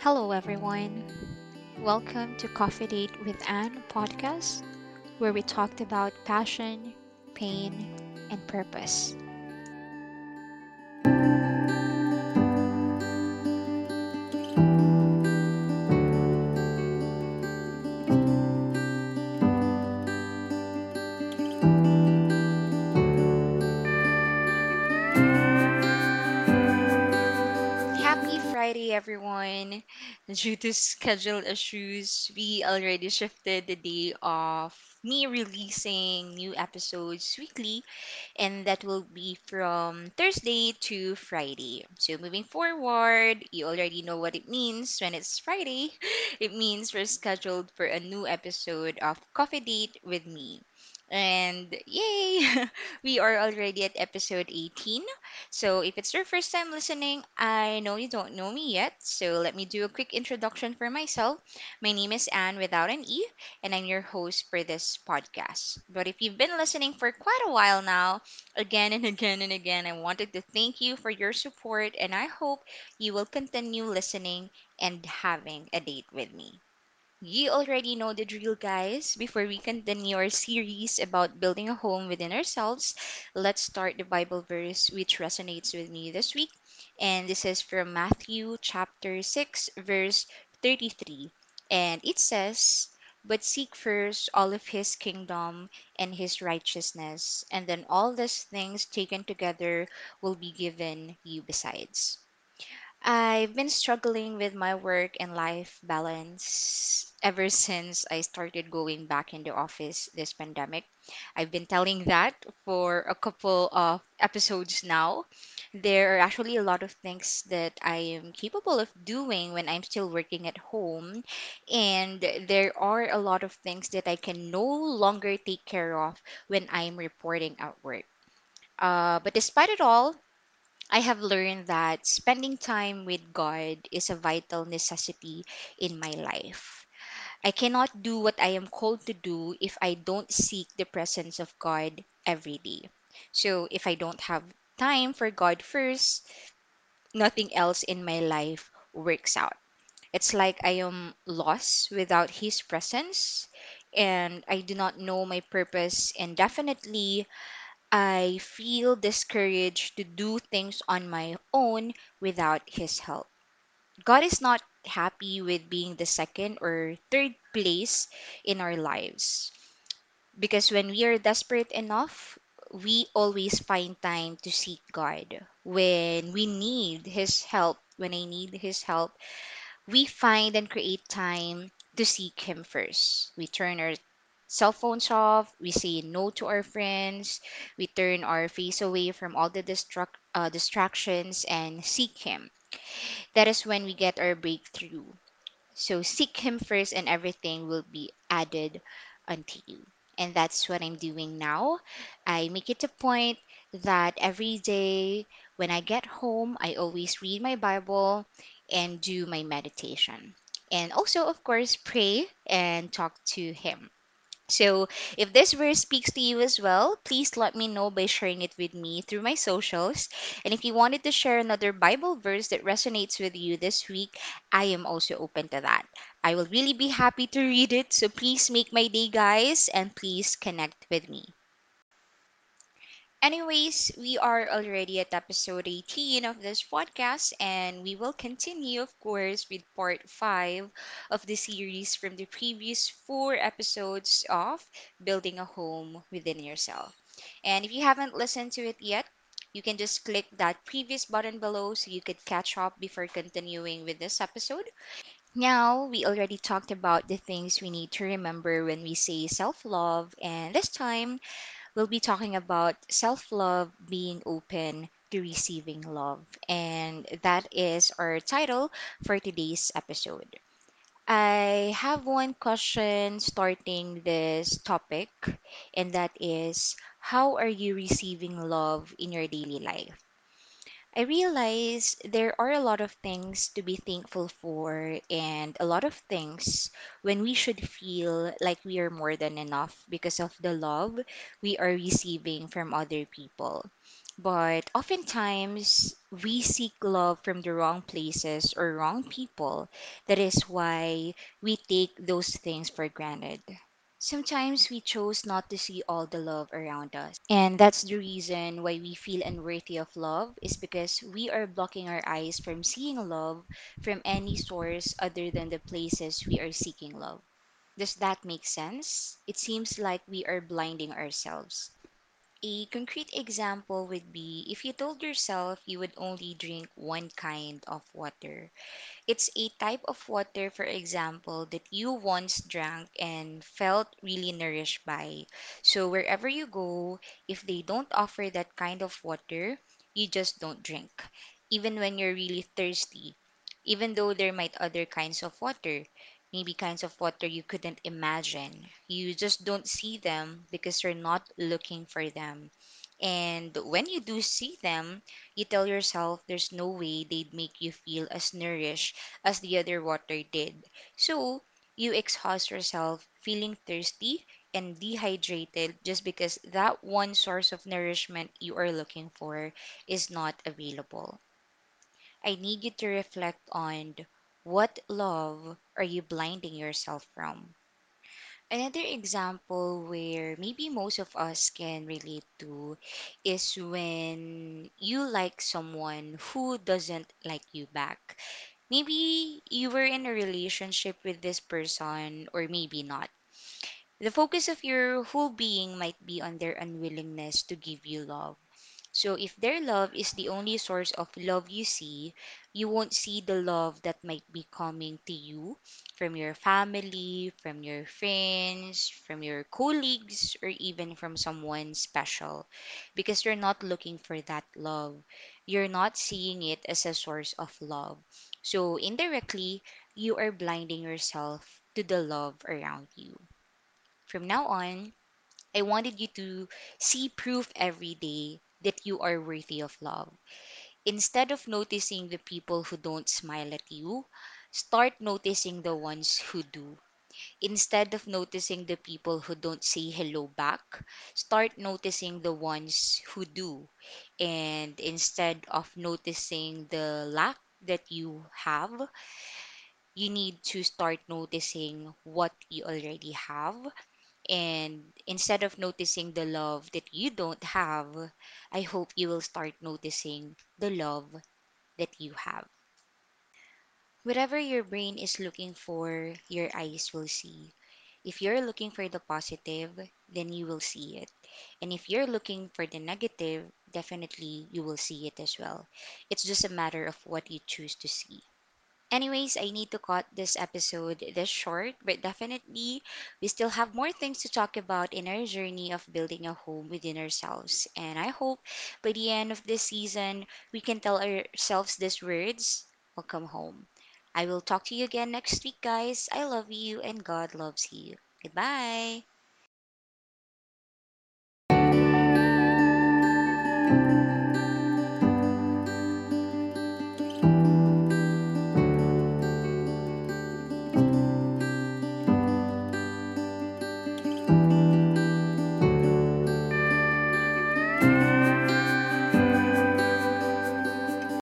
Hello, everyone. Welcome to Coffee Date with Anne podcast, where we talked about passion, pain, and purpose. Happy Friday, everyone. Due to schedule issues, we already shifted the day of me releasing new episodes weekly and that will be from Thursday to Friday. So moving forward, you already know what it means when it's Friday. It means we're scheduled for a new episode of Coffee Date with me. And yay! we are already at episode 18. So if it's your first time listening, I know you don't know me yet. So let me do a quick introduction for myself. My name is Anne without an E, and I'm your host for this podcast. But if you've been listening for quite a while now, again and again and again, I wanted to thank you for your support, and I hope you will continue listening and having a date with me. You already know the drill, guys. Before we continue our series about building a home within ourselves, let's start the Bible verse which resonates with me this week. And this is from Matthew chapter 6, verse 33. And it says, But seek first all of his kingdom and his righteousness, and then all these things taken together will be given you besides. I've been struggling with my work and life balance ever since I started going back in the office this pandemic. I've been telling that for a couple of episodes now. There are actually a lot of things that I am capable of doing when I'm still working at home, and there are a lot of things that I can no longer take care of when I'm reporting at work. Uh, but despite it all, I have learned that spending time with God is a vital necessity in my life. I cannot do what I am called to do if I don't seek the presence of God every day. So if I don't have time for God first, nothing else in my life works out. It's like I am lost without His presence, and I do not know my purpose, and definitely I feel discouraged to do things on my own without His help. God is not happy with being the second or third place in our lives because when we are desperate enough, we always find time to seek God. When we need His help, when I need His help, we find and create time to seek Him first. We turn our cell phones off, we say no to our friends, we turn our face away from all the distract, uh, distractions and seek Him. That is when we get our breakthrough. So seek Him first, and everything will be added unto you. And that's what I'm doing now. I make it a point that every day when I get home, I always read my Bible and do my meditation. And also, of course, pray and talk to Him. So, if this verse speaks to you as well, please let me know by sharing it with me through my socials. And if you wanted to share another Bible verse that resonates with you this week, I am also open to that. I will really be happy to read it. So, please make my day, guys, and please connect with me. Anyways, we are already at episode 18 of this podcast, and we will continue, of course, with part 5 of the series from the previous four episodes of Building a Home Within Yourself. And if you haven't listened to it yet, you can just click that previous button below so you could catch up before continuing with this episode. Now, we already talked about the things we need to remember when we say self love, and this time we'll be talking about self love being open to receiving love. And that is our title for today's episode. I have one question starting this topic, and that is How are you receiving love in your daily life? I realize there are a lot of things to be thankful for, and a lot of things when we should feel like we are more than enough because of the love we are receiving from other people. But oftentimes, we seek love from the wrong places or wrong people. That is why we take those things for granted. Sometimes we chose not to see all the love around us. And that's the reason why we feel unworthy of love, is because we are blocking our eyes from seeing love from any source other than the places we are seeking love. Does that make sense? It seems like we are blinding ourselves. A concrete example would be if you told yourself you would only drink one kind of water. It's a type of water, for example, that you once drank and felt really nourished by. So, wherever you go, if they don't offer that kind of water, you just don't drink, even when you're really thirsty, even though there might other kinds of water. Maybe kinds of water you couldn't imagine. You just don't see them because you're not looking for them. And when you do see them, you tell yourself there's no way they'd make you feel as nourished as the other water did. So you exhaust yourself feeling thirsty and dehydrated just because that one source of nourishment you are looking for is not available. I need you to reflect on what love are you blinding yourself from? Another example where maybe most of us can relate to is when you like someone who doesn't like you back. Maybe you were in a relationship with this person, or maybe not. The focus of your whole being might be on their unwillingness to give you love. So, if their love is the only source of love you see, you won't see the love that might be coming to you from your family, from your friends, from your colleagues, or even from someone special because you're not looking for that love. You're not seeing it as a source of love. So, indirectly, you are blinding yourself to the love around you. From now on, I wanted you to see proof every day that you are worthy of love. Instead of noticing the people who don't smile at you, start noticing the ones who do. Instead of noticing the people who don't say hello back, start noticing the ones who do. And instead of noticing the lack that you have, you need to start noticing what you already have and instead of noticing the love that you don't have, I hope you will start noticing the love that you have. Whatever your brain is looking for, your eyes will see. If you're looking for the positive, then you will see it. And if you're looking for the negative, definitely you will see it as well. It's just a matter of what you choose to see. Anyways, I need to cut this episode this short, but definitely we still have more things to talk about in our journey of building a home within ourselves. And I hope by the end of this season, we can tell ourselves these words Welcome home. I will talk to you again next week, guys. I love you and God loves you. Goodbye.